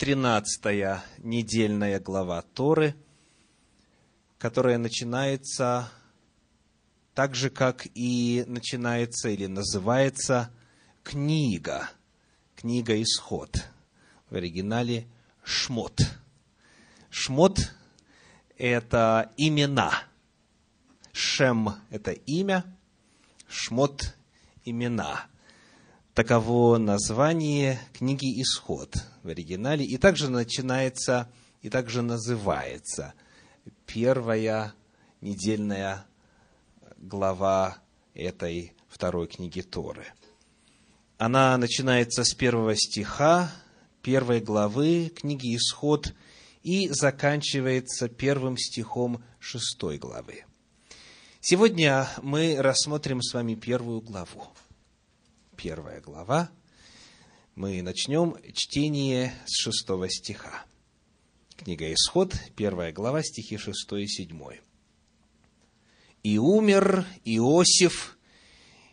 тринадцатая недельная глава Торы, которая начинается так же, как и начинается или называется книга, книга Исход. В оригинале Шмот. Шмот – это имена. Шем – это имя, Шмот – имена. Таково название книги Исход в оригинале. И также начинается, и также называется первая недельная глава этой второй книги Торы. Она начинается с первого стиха первой главы книги Исход и заканчивается первым стихом шестой главы. Сегодня мы рассмотрим с вами первую главу. Первая глава. Мы начнем чтение с шестого стиха. Книга Исход, первая глава, стихи шестой и седьмой. «И умер Иосиф,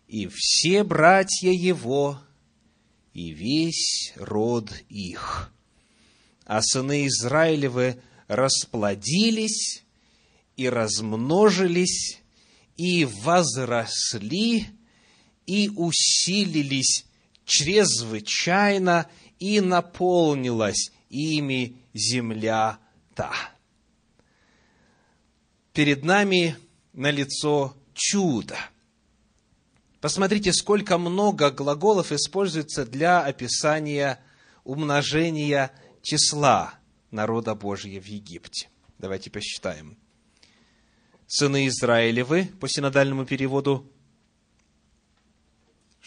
и все братья его, и весь род их. А сыны Израилевы расплодились и размножились, и возросли, и усилились чрезвычайно, и наполнилась ими земля та. Перед нами на лицо чудо. Посмотрите, сколько много глаголов используется для описания умножения числа народа Божьего в Египте. Давайте посчитаем сыны Израилевы, по синодальному переводу,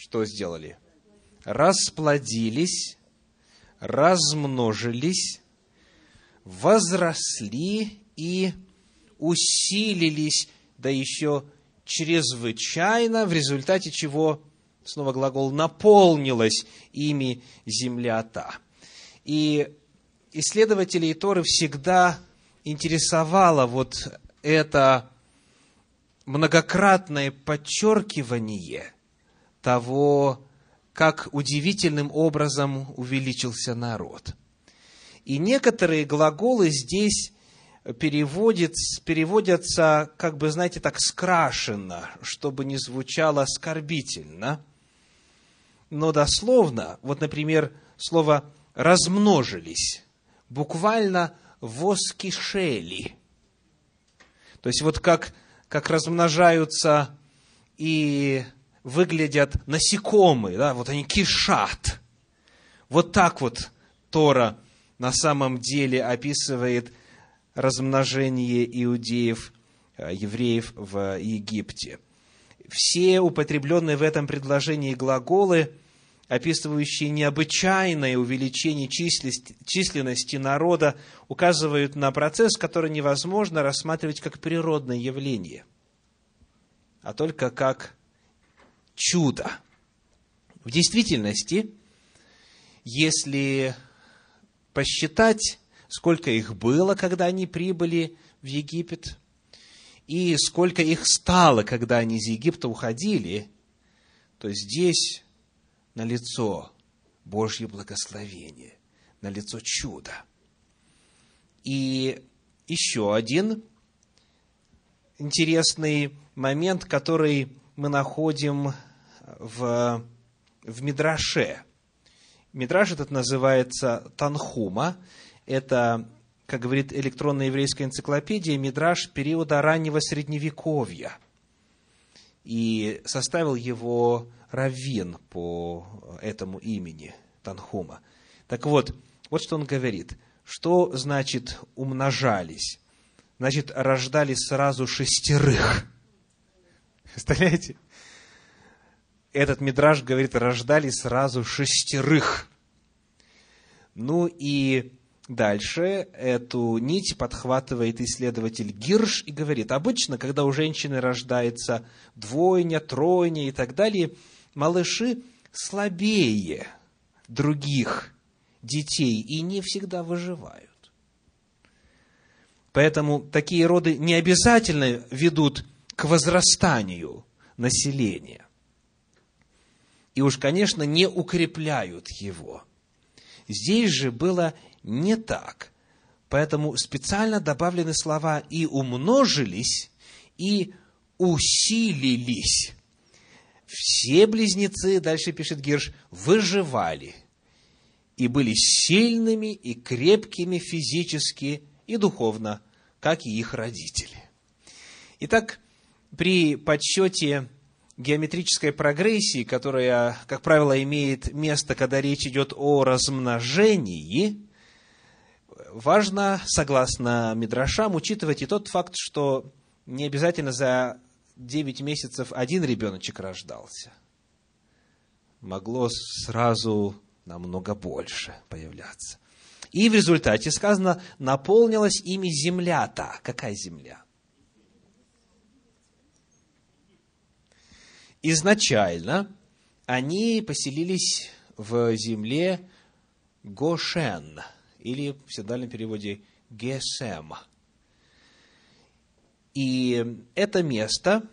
что сделали? Расплодились, размножились, возросли и усилились, да еще чрезвычайно, в результате чего, снова глагол, наполнилась ими земля та. И исследователей Торы всегда интересовало вот это многократное подчеркивание того, как удивительным образом увеличился народ. И некоторые глаголы здесь переводит, переводятся, как бы, знаете, так скрашенно, чтобы не звучало оскорбительно. Но дословно, вот, например, слово «размножились», буквально «воскишели». То есть, вот как как размножаются и выглядят насекомые, да, вот они кишат. Вот так вот Тора на самом деле описывает размножение иудеев, э, евреев в Египте. Все употребленные в этом предложении глаголы, описывающие необычайное увеличение численности народа, указывают на процесс, который невозможно рассматривать как природное явление, а только как чудо. В действительности, если посчитать, сколько их было, когда они прибыли в Египет, и сколько их стало, когда они из Египта уходили, то здесь на лицо Божье благословение, на лицо чудо. И еще один интересный момент, который мы находим в, в Мидраше. Мидраш этот называется Танхума. Это, как говорит электронная еврейская энциклопедия, Мидраш периода раннего Средневековья. И составил его Раввин по этому имени Танхума. Так вот, вот что он говорит. Что значит умножались? Значит, рождали сразу шестерых. Представляете? Этот мидраж говорит, рождали сразу шестерых. Ну и дальше эту нить подхватывает исследователь Гирш и говорит, обычно, когда у женщины рождается двойня, тройня и так далее, малыши слабее других детей и не всегда выживают. Поэтому такие роды не обязательно ведут к возрастанию населения. И уж, конечно, не укрепляют его. Здесь же было не так. Поэтому специально добавлены слова «и умножились», и «усилились». Все близнецы, дальше пишет Гирш, выживали и были сильными и крепкими физически и духовно, как и их родители. Итак, при подсчете геометрической прогрессии, которая, как правило, имеет место, когда речь идет о размножении, важно, согласно Мидрашам, учитывать и тот факт, что не обязательно за 9 месяцев один ребеночек рождался. Могло сразу намного больше появляться. И в результате сказано, наполнилась ими земля-то. Какая земля? Изначально они поселились в земле Гошен, или в синодальном переводе Гесем. И это место,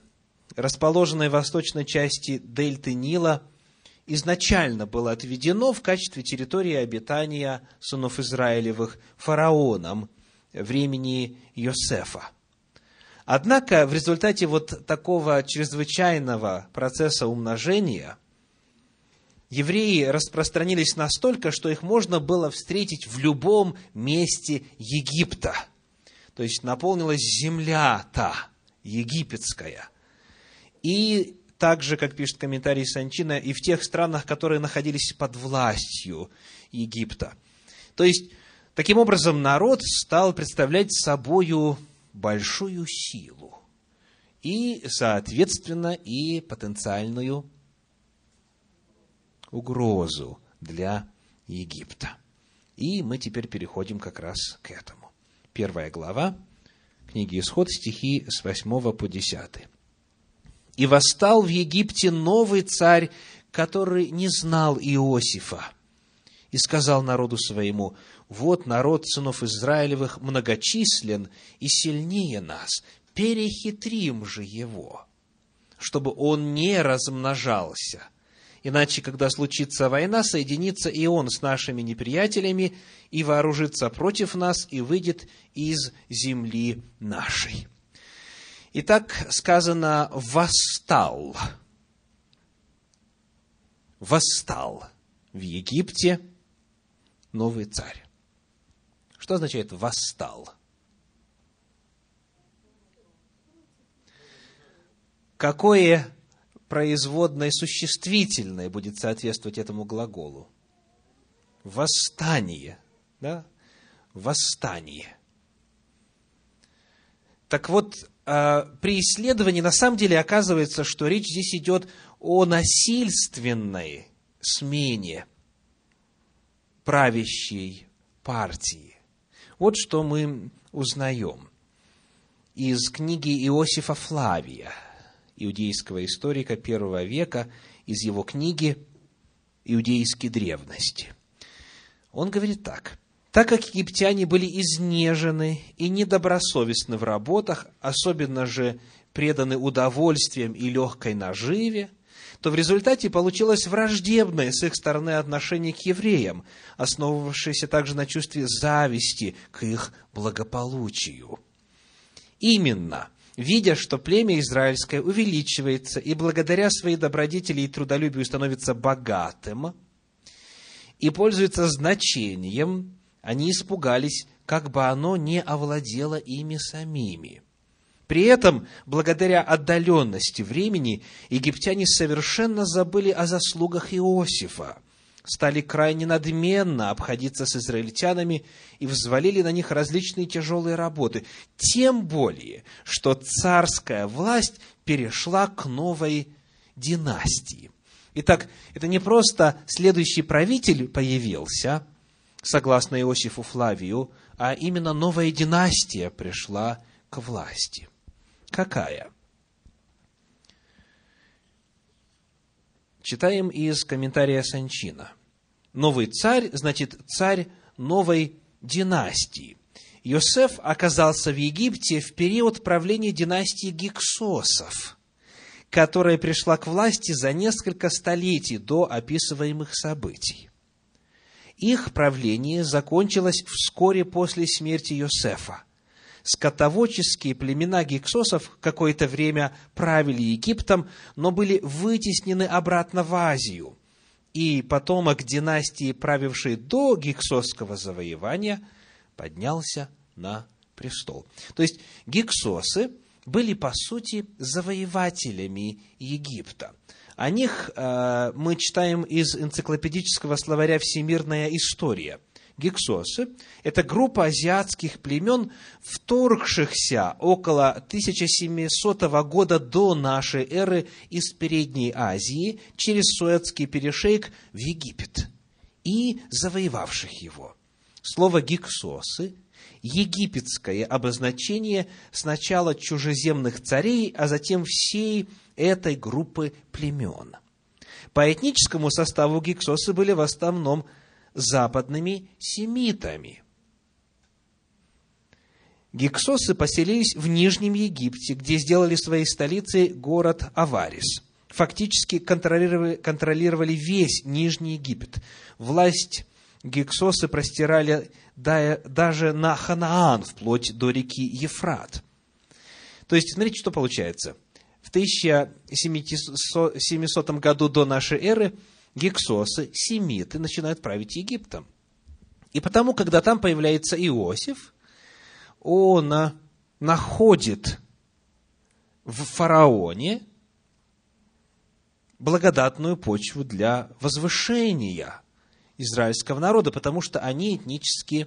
расположенное в восточной части дельты Нила, изначально было отведено в качестве территории обитания сынов Израилевых фараоном времени Йосефа. Однако в результате вот такого чрезвычайного процесса умножения евреи распространились настолько, что их можно было встретить в любом месте Египта. То есть наполнилась земля-то, египетская. И также, как пишет комментарий Санчина, и в тех странах, которые находились под властью Египта. То есть, таким образом, народ стал представлять собою большую силу и, соответственно, и потенциальную угрозу для Египта. И мы теперь переходим как раз к этому. Первая глава книги Исход, стихи с 8 по 10. «И восстал в Египте новый царь, который не знал Иосифа, и сказал народу своему, вот народ сынов Израилевых многочислен и сильнее нас, перехитрим же его, чтобы он не размножался. Иначе, когда случится война, соединится и он с нашими неприятелями и вооружится против нас и выйдет из земли нашей. Итак, сказано «восстал». Восстал в Египте новый царь. Что означает «восстал»? Какое производное существительное будет соответствовать этому глаголу? Восстание. Да? Восстание. Так вот, а, при исследовании на самом деле оказывается, что речь здесь идет о насильственной смене правящей партии. Вот что мы узнаем из книги Иосифа Флавия, иудейского историка первого века, из его книги «Иудейские древности». Он говорит так. «Так как египтяне были изнежены и недобросовестны в работах, особенно же преданы удовольствиям и легкой наживе, то в результате получилось враждебное с их стороны отношение к евреям, основывавшееся также на чувстве зависти к их благополучию. Именно, видя, что племя израильское увеличивается и благодаря своей добродетели и трудолюбию становится богатым и пользуется значением, они испугались, как бы оно не овладело ими самими – при этом, благодаря отдаленности времени, египтяне совершенно забыли о заслугах Иосифа, стали крайне надменно обходиться с израильтянами и взвалили на них различные тяжелые работы. Тем более, что царская власть перешла к новой династии. Итак, это не просто следующий правитель появился, согласно Иосифу Флавию, а именно новая династия пришла к власти – какая? Читаем из комментария Санчина. Новый царь, значит, царь новой династии. Йосеф оказался в Египте в период правления династии Гиксосов, которая пришла к власти за несколько столетий до описываемых событий. Их правление закончилось вскоре после смерти Йосефа. Скотоводческие племена гиксосов какое-то время правили Египтом, но были вытеснены обратно в Азию. И потомок династии, правившей до гиксосского завоевания, поднялся на престол. То есть гиксосы были, по сути, завоевателями Египта. О них э, мы читаем из энциклопедического словаря «Всемирная история». Гексосы – это группа азиатских племен, вторгшихся около 1700 года до нашей эры из Передней Азии через Суэцкий перешейк в Египет и завоевавших его. Слово «гексосы» египетское обозначение сначала чужеземных царей, а затем всей этой группы племен. По этническому составу гиксосы были в основном западными семитами. Гиксосы поселились в Нижнем Египте, где сделали своей столицей город Аварис. Фактически контролировали, контролировали весь Нижний Египет. Власть гиксосы простирали даже на Ханаан, вплоть до реки Ефрат. То есть, смотрите, что получается – в 1700 году до нашей эры гексосы, семиты, начинают править Египтом. И потому, когда там появляется Иосиф, он находит в фараоне благодатную почву для возвышения израильского народа, потому что они этнически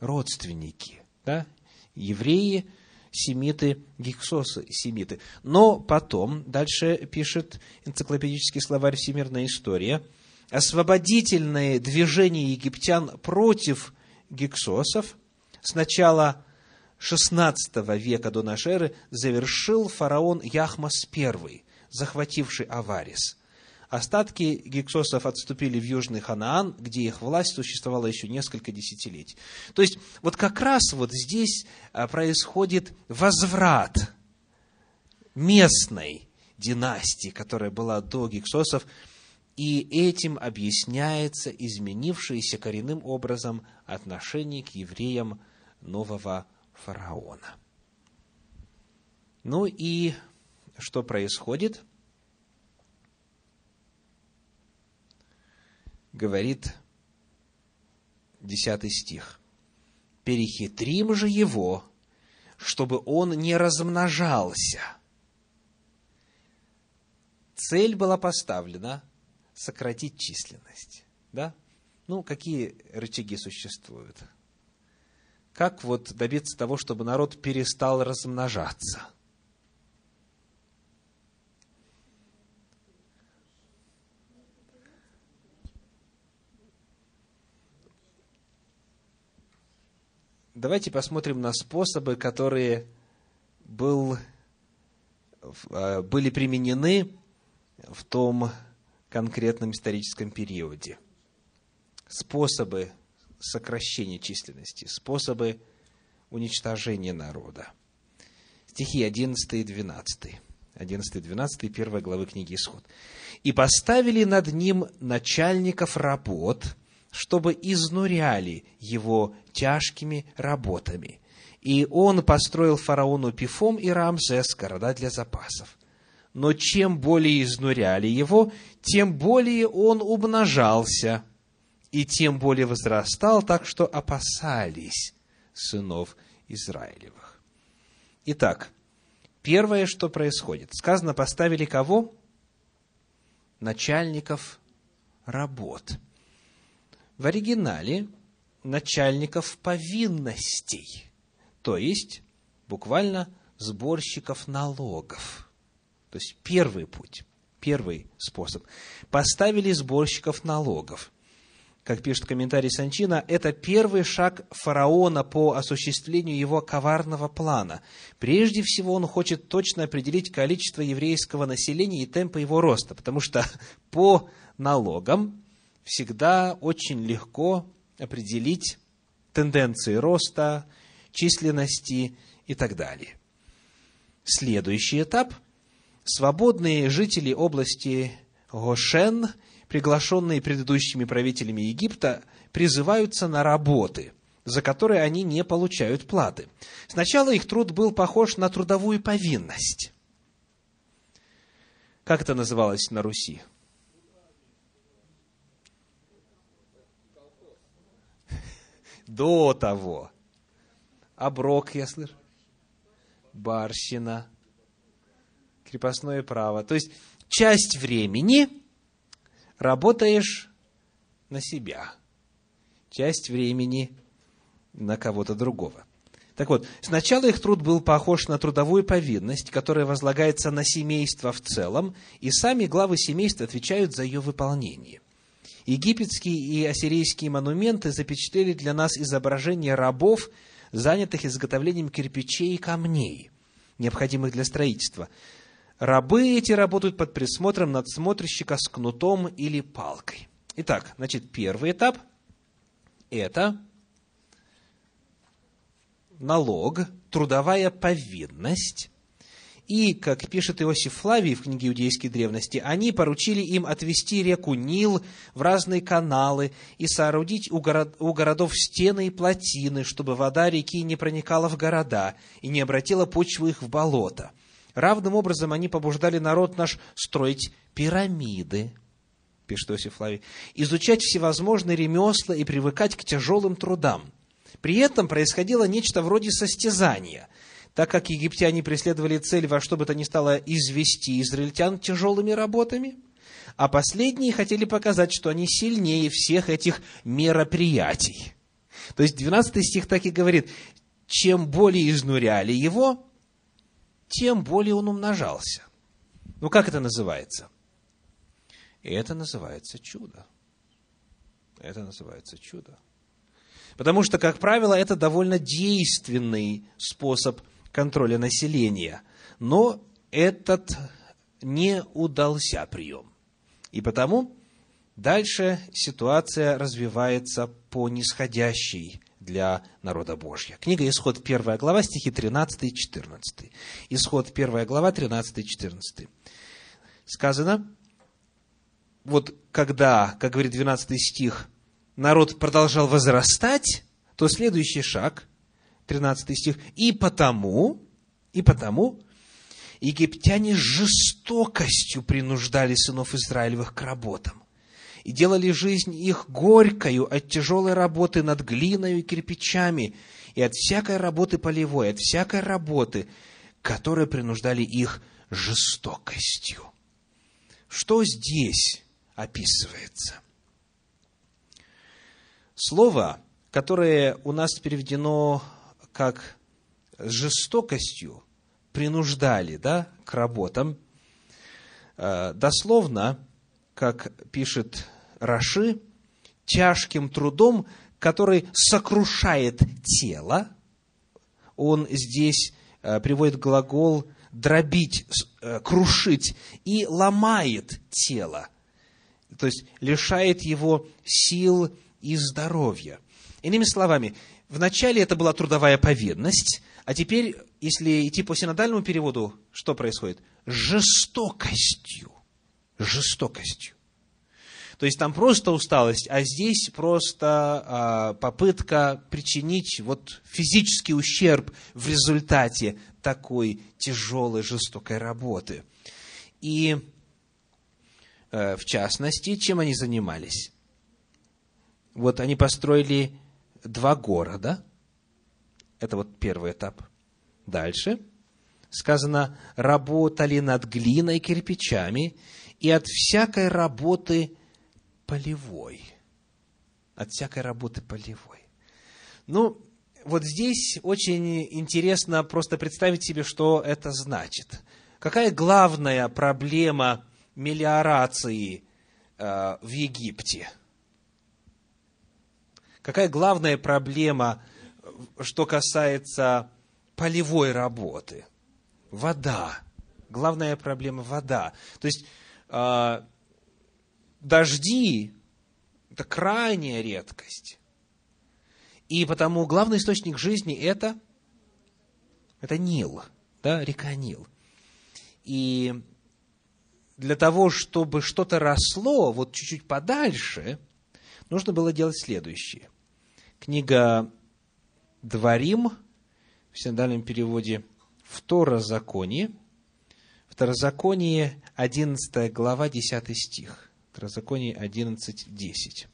родственники. Да? Евреи – семиты, гиксосы семиты. Но потом, дальше пишет энциклопедический словарь «Всемирная история», освободительное движение египтян против гиксосов с начала XVI века до нашей эры завершил фараон Яхмас I, захвативший Аварис – Остатки гиксосов отступили в Южный Ханаан, где их власть существовала еще несколько десятилетий. То есть, вот как раз вот здесь а, происходит возврат местной династии, которая была до гиксосов, и этим объясняется изменившееся коренным образом отношение к евреям нового фараона. Ну и что происходит? Говорит десятый стих. «Перехитрим же его, чтобы он не размножался». Цель была поставлена сократить численность. Да? Ну, какие рычаги существуют? Как вот добиться того, чтобы народ перестал размножаться – давайте посмотрим на способы, которые был, а, были применены в том конкретном историческом периоде. Способы сокращения численности, способы уничтожения народа. Стихи 11 и 12. 11 и 12 1 главы книги Исход. «И поставили над ним начальников работ, чтобы изнуряли его тяжкими работами. И он построил фараону Пифом и Рамзес города для запасов. Но чем более изнуряли его, тем более он умножался, и тем более возрастал, так что опасались сынов Израилевых. Итак, первое, что происходит. Сказано, поставили кого? Начальников работ – в оригинале начальников повинностей, то есть буквально сборщиков налогов. То есть первый путь, первый способ. Поставили сборщиков налогов. Как пишет комментарий Санчина, это первый шаг фараона по осуществлению его коварного плана. Прежде всего, он хочет точно определить количество еврейского населения и темпы его роста, потому что по налогам всегда очень легко определить тенденции роста, численности и так далее. Следующий этап. Свободные жители области Гошен приглашенные предыдущими правителями Египта, призываются на работы, за которые они не получают платы. Сначала их труд был похож на трудовую повинность. Как это называлось на Руси? До того. Оброк, я слышу. Барщина. Крепостное право. То есть, часть времени работаешь на себя. Часть времени на кого-то другого. Так вот, сначала их труд был похож на трудовую повинность, которая возлагается на семейство в целом, и сами главы семейства отвечают за ее выполнение. Египетские и ассирийские монументы запечатлели для нас изображения рабов, занятых изготовлением кирпичей и камней, необходимых для строительства. Рабы эти работают под присмотром надсмотрщика с кнутом или палкой. Итак, значит, первый этап – это налог, трудовая повинность. И, как пишет Иосиф Флавий в книге «Иудейской древности», они поручили им отвести реку Нил в разные каналы и соорудить у, город, у городов стены и плотины, чтобы вода реки не проникала в города и не обратила почву их в болото. Равным образом они побуждали народ наш строить пирамиды, пишет Иосиф Флавий, изучать всевозможные ремесла и привыкать к тяжелым трудам – при этом происходило нечто вроде состязания, так как египтяне преследовали цель во что бы то ни стало извести израильтян тяжелыми работами, а последние хотели показать, что они сильнее всех этих мероприятий. То есть 12 стих так и говорит, чем более изнуряли его, тем более он умножался. Ну как это называется? Это называется чудо. Это называется чудо. Потому что, как правило, это довольно действенный способ контроля населения. Но этот не удался прием. И потому дальше ситуация развивается по нисходящей для народа Божьего. Книга Исход, 1 глава, стихи 13 и 14. Исход, 1 глава, 13 и 14. Сказано, вот когда, как говорит 12 стих, народ продолжал возрастать, то следующий шаг, 13 стих, и потому, и потому египтяне жестокостью принуждали сынов Израилевых к работам и делали жизнь их горькою от тяжелой работы над глиной и кирпичами, и от всякой работы полевой, от всякой работы, которые принуждали их жестокостью. Что здесь описывается? Слово, которое у нас переведено как жестокостью, принуждали да, к работам, э, дословно, как пишет Раши, тяжким трудом, который сокрушает тело. Он здесь э, приводит глагол дробить, э, крушить и ломает тело. То есть лишает его сил и здоровья. Иными словами, вначале это была трудовая повинность, а теперь, если идти по синодальному переводу, что происходит? Жестокостью. Жестокостью. То есть там просто усталость, а здесь просто а, попытка причинить вот физический ущерб в результате такой тяжелой, жестокой работы. И э, в частности, чем они занимались? Вот они построили два города. Это вот первый этап. Дальше сказано, работали над глиной и кирпичами и от всякой работы полевой. От всякой работы полевой. Ну, вот здесь очень интересно просто представить себе, что это значит. Какая главная проблема мелиорации э, в Египте – Какая главная проблема, что касается полевой работы? Вода. Главная проблема – вода. То есть, э, дожди – это крайняя редкость. И потому главный источник жизни – это, это Нил, да, река Нил. И для того, чтобы что-то росло вот чуть-чуть подальше, нужно было делать следующее. Книга Дворим, в синодальном переводе Второзаконие, Второзаконие, 11 глава, 10 стих. Второзаконие 11, 10.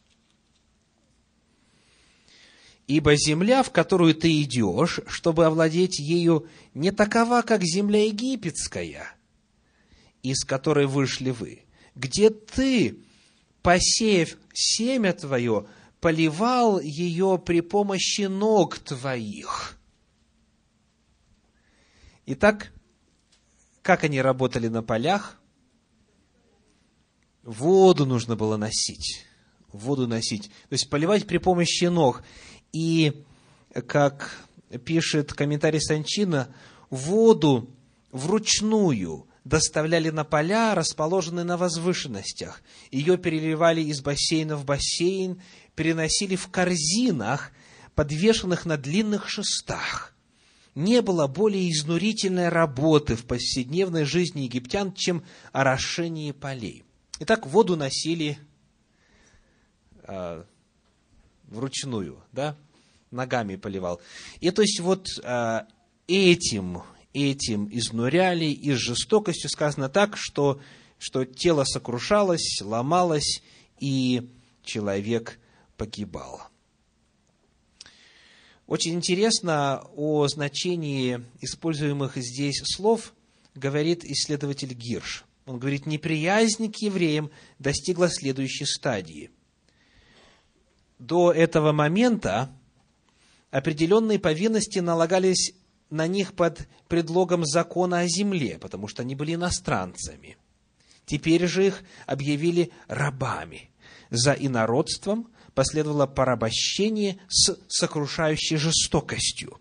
Ибо земля, в которую ты идешь, чтобы овладеть ею, не такова, как земля египетская, из которой вышли вы, где ты, посеяв семя твое, поливал ее при помощи ног твоих. Итак, как они работали на полях? Воду нужно было носить. Воду носить. То есть поливать при помощи ног. И, как пишет комментарий Санчина, воду вручную доставляли на поля, расположенные на возвышенностях. Ее переливали из бассейна в бассейн, переносили в корзинах, подвешенных на длинных шестах. Не было более изнурительной работы в повседневной жизни египтян, чем орошение полей. Итак, воду носили э, вручную, да, ногами поливал. И то есть вот э, этим, этим изнуряли, и с жестокостью сказано так, что, что тело сокрушалось, ломалось, и человек погибал. Очень интересно о значении используемых здесь слов говорит исследователь Гирш. Он говорит, неприязнь к евреям достигла следующей стадии. До этого момента определенные повинности налагались на них под предлогом закона о земле, потому что они были иностранцами. Теперь же их объявили рабами. За инородством последовало порабощение с сокрушающей жестокостью.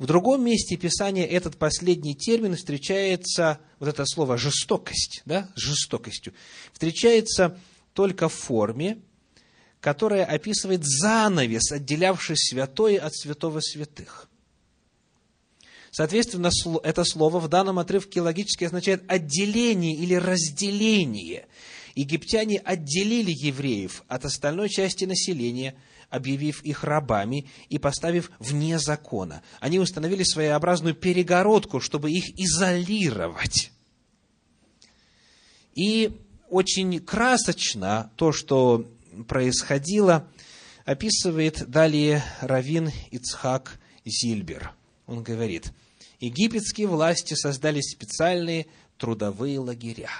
В другом месте Писания этот последний термин встречается, вот это слово «жестокость», да, с жестокостью, встречается только в форме, которая описывает занавес, отделявший святое от святого святых. Соответственно, это слово в данном отрывке логически означает отделение или разделение. Египтяне отделили евреев от остальной части населения, объявив их рабами и поставив вне закона. Они установили своеобразную перегородку, чтобы их изолировать. И очень красочно то, что происходило, описывает далее Равин Ицхак Зильбер. Он говорит, египетские власти создали специальные трудовые лагеря.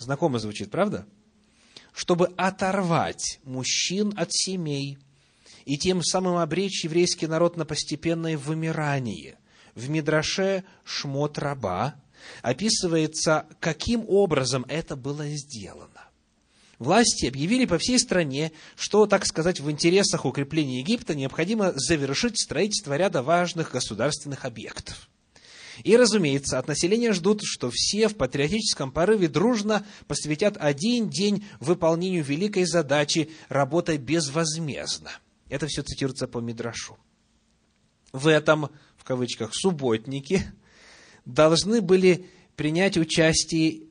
Знакомо звучит, правда? Чтобы оторвать мужчин от семей и тем самым обречь еврейский народ на постепенное вымирание. В Мидраше «Шмот раба» описывается, каким образом это было сделано власти объявили по всей стране, что, так сказать, в интересах укрепления Египта необходимо завершить строительство ряда важных государственных объектов. И, разумеется, от населения ждут, что все в патриотическом порыве дружно посвятят один день выполнению великой задачи, работой безвозмездно. Это все цитируется по Мидрашу. В этом, в кавычках, субботники должны были принять участие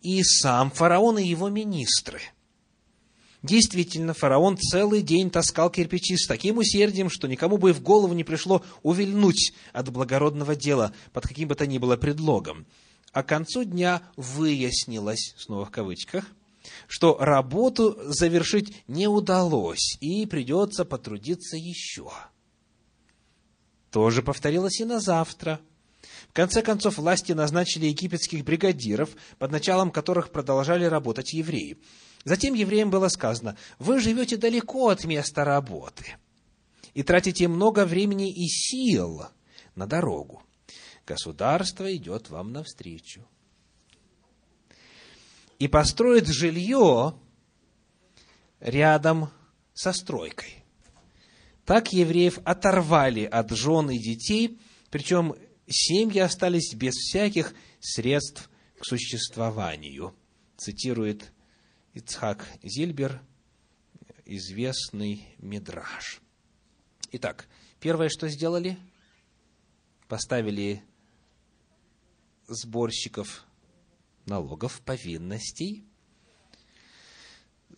и сам фараон и его министры. Действительно, фараон целый день таскал кирпичи с таким усердием, что никому бы в голову не пришло увильнуть от благородного дела под каким бы то ни было предлогом. А к концу дня выяснилось, снова в кавычках, что работу завершить не удалось, и придется потрудиться еще. Тоже повторилось и на завтра – в конце концов, власти назначили египетских бригадиров, под началом которых продолжали работать евреи. Затем евреям было сказано, вы живете далеко от места работы и тратите много времени и сил на дорогу. Государство идет вам навстречу. И построит жилье рядом со стройкой. Так евреев оторвали от жен и детей, причем семьи остались без всяких средств к существованию. Цитирует Ицхак Зильбер, известный Мидраш. Итак, первое, что сделали, поставили сборщиков налогов, повинностей.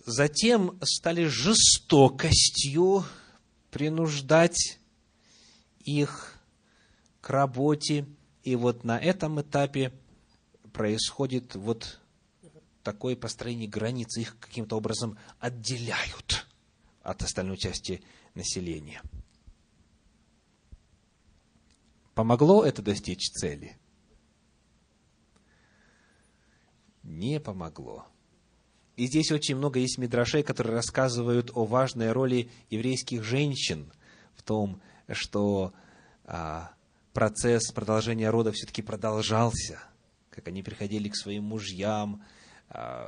Затем стали жестокостью принуждать их к работе. И вот на этом этапе происходит вот такое построение границы. Их каким-то образом отделяют от остальной части населения. Помогло это достичь цели? Не помогло. И здесь очень много есть мидрашей, которые рассказывают о важной роли еврейских женщин в том, что а, процесс продолжения рода все-таки продолжался, как они приходили к своим мужьям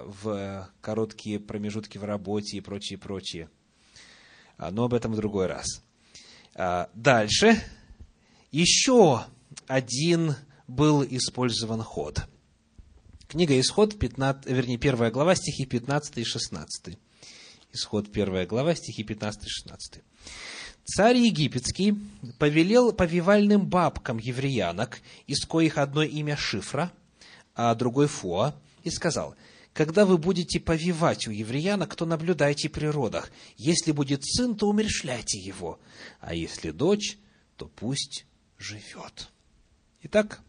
в короткие промежутки в работе и прочее, прочее. А, но об этом в другой раз. А, дальше. Еще один был использован ход – Книга Исход, 15, вернее, первая глава, стихи 15 и 16. Исход, первая глава, стихи 15 и 16. Царь египетский повелел повивальным бабкам евреянок, из коих одно имя Шифра, а другой Фуа, и сказал, когда вы будете повивать у евреянок, то наблюдайте при родах. Если будет сын, то умершляйте его, а если дочь, то пусть живет. Итак,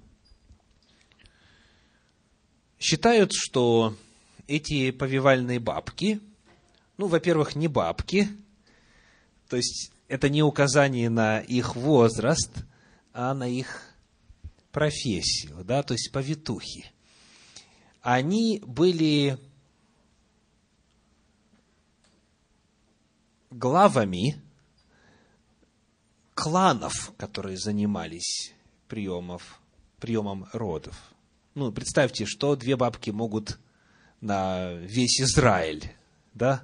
Считают, что эти повивальные бабки, ну, во-первых, не бабки, то есть это не указание на их возраст, а на их профессию, да, то есть повитухи. Они были главами кланов, которые занимались приемов, приемом родов ну, представьте, что две бабки могут на весь Израиль, да,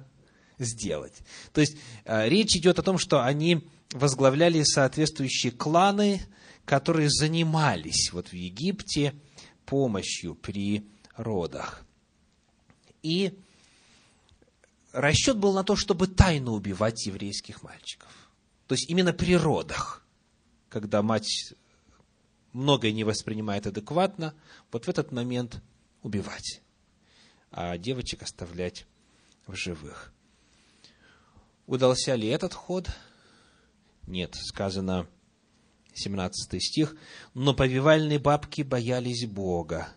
сделать. То есть, э, речь идет о том, что они возглавляли соответствующие кланы, которые занимались вот в Египте помощью при родах. И расчет был на то, чтобы тайно убивать еврейских мальчиков. То есть именно при родах, когда мать многое не воспринимает адекватно, вот в этот момент убивать, а девочек оставлять в живых. Удался ли этот ход? Нет, сказано 17 стих, но повивальные бабки боялись Бога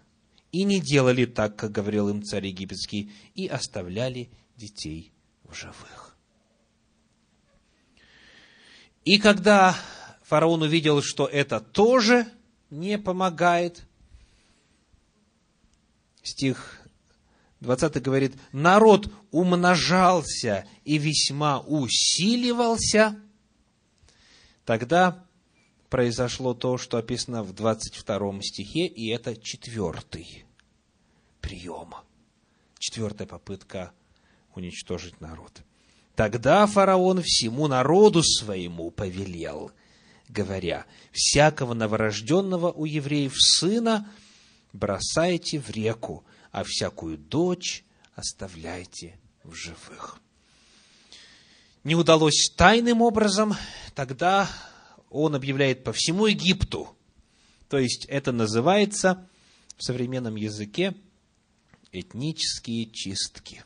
и не делали так, как говорил им царь египетский, и оставляли детей в живых. И когда фараон увидел, что это тоже не помогает. Стих 20 говорит, народ умножался и весьма усиливался. Тогда произошло то, что описано в 22 стихе, и это четвертый прием. Четвертая попытка уничтожить народ. Тогда фараон всему народу своему повелел – говоря, «Всякого новорожденного у евреев сына бросайте в реку, а всякую дочь оставляйте в живых». Не удалось тайным образом, тогда он объявляет по всему Египту. То есть это называется в современном языке этнические чистки.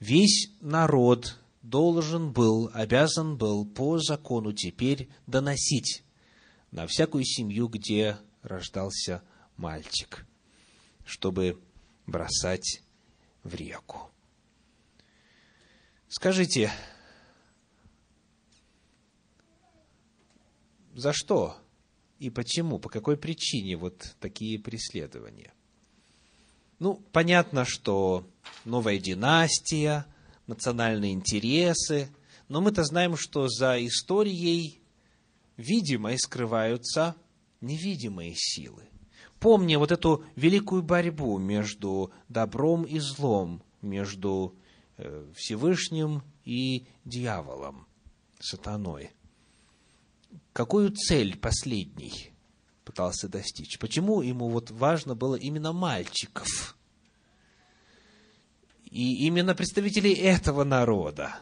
Весь народ должен был, обязан был по закону теперь доносить на всякую семью, где рождался мальчик, чтобы бросать в реку. Скажите, за что и почему, по какой причине вот такие преследования? Ну, понятно, что новая династия – национальные интересы, но мы-то знаем, что за историей видимой скрываются невидимые силы. Помня вот эту великую борьбу между добром и злом, между э, Всевышним и дьяволом, сатаной. Какую цель последний пытался достичь? Почему ему вот важно было именно мальчиков? и именно представителей этого народа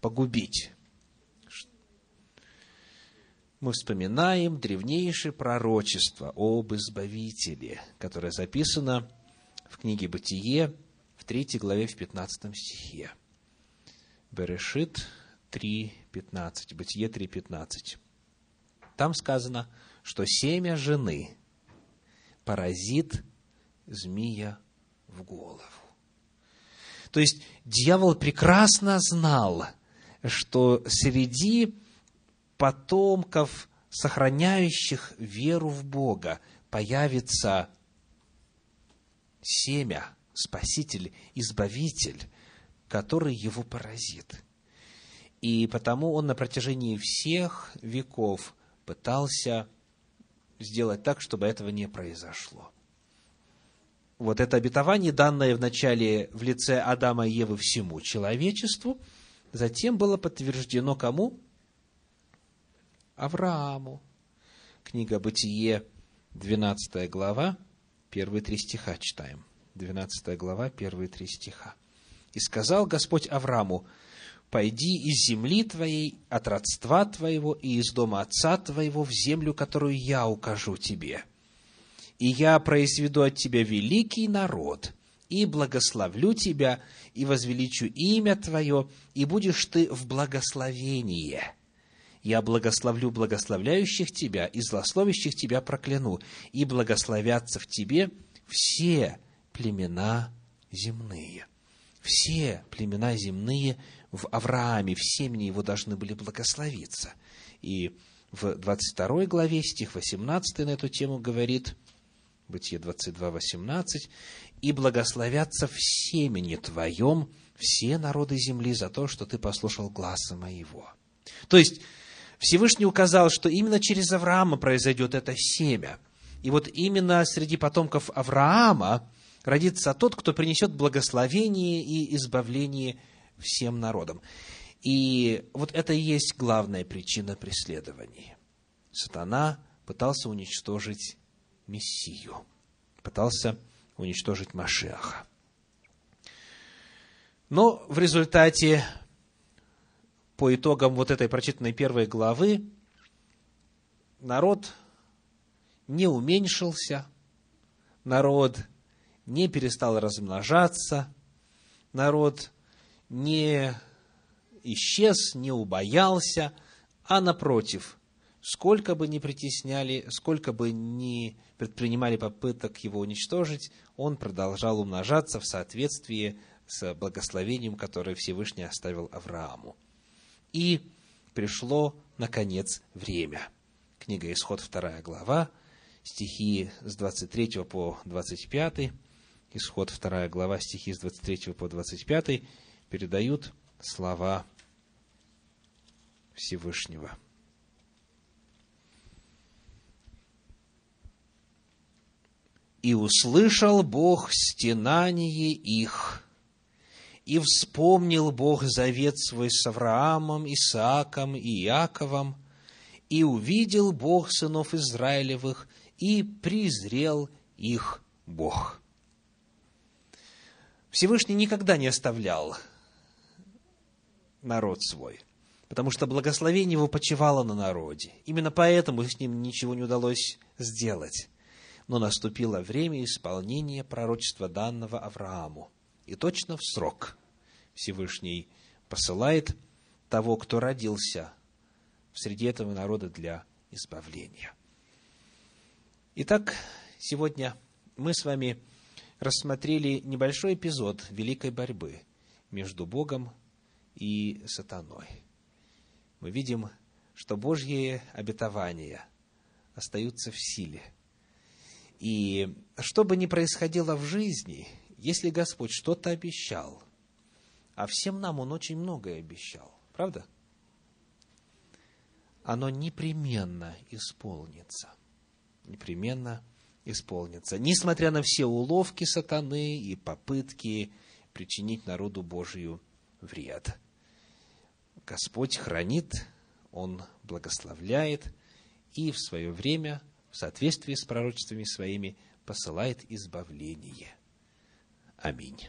погубить. мы вспоминаем древнейшее пророчество об Избавителе, которое записано в книге «Бытие» в 3 главе, в 15 стихе. Берешит 3.15, Бытие 3.15. Там сказано, что семя жены поразит змея в голову. То есть дьявол прекрасно знал, что среди потомков, сохраняющих веру в Бога, появится семя, Спаситель, Избавитель, который его поразит. И потому он на протяжении всех веков пытался сделать так, чтобы этого не произошло вот это обетование, данное вначале в лице Адама и Евы всему человечеству, затем было подтверждено кому? Аврааму. Книга Бытие, 12 глава, первые три стиха читаем. 12 глава, первые три стиха. «И сказал Господь Аврааму, «Пойди из земли твоей, от родства твоего и из дома отца твоего в землю, которую я укажу тебе» и я произведу от тебя великий народ, и благословлю тебя, и возвеличу имя твое, и будешь ты в благословении. Я благословлю благословляющих тебя, и злословящих тебя прокляну, и благословятся в тебе все племена земные. Все племена земные в Аврааме, в семени его должны были благословиться. И в 22 главе, стих 18 на эту тему говорит – Бытие 22, 18, «И благословятся в семени твоем все народы земли за то, что ты послушал гласа моего». То есть, Всевышний указал, что именно через Авраама произойдет это семя. И вот именно среди потомков Авраама родится тот, кто принесет благословение и избавление всем народам. И вот это и есть главная причина преследований. Сатана пытался уничтожить Мессию, пытался уничтожить Машеха. Но в результате, по итогам вот этой прочитанной первой главы, народ не уменьшился, народ не перестал размножаться, народ не исчез, не убоялся, а напротив, сколько бы ни притесняли, сколько бы ни предпринимали попыток его уничтожить, он продолжал умножаться в соответствии с благословением, которое Всевышний оставил Аврааму. И пришло, наконец, время. Книга Исход, вторая глава, стихи с 23 по 25, Исход, вторая глава, стихи с 23 по 25, передают слова Всевышнего. И услышал Бог стенание их, и вспомнил Бог завет свой с Авраамом, Исааком и Иаковом, и увидел Бог сынов Израилевых, и презрел их Бог. Всевышний никогда не оставлял народ свой, потому что благословение его почивало на народе. Именно поэтому с ним ничего не удалось сделать но наступило время исполнения пророчества данного Аврааму. И точно в срок Всевышний посылает того, кто родился в среде этого народа для избавления. Итак, сегодня мы с вами рассмотрели небольшой эпизод великой борьбы между Богом и сатаной. Мы видим, что Божьи обетования остаются в силе – и что бы ни происходило в жизни, если Господь что-то обещал, а всем нам Он очень многое обещал, правда? Оно непременно исполнится. Непременно исполнится. Несмотря на все уловки сатаны и попытки причинить народу Божию вред. Господь хранит, Он благословляет, и в свое время в соответствии с пророчествами своими посылает избавление. Аминь.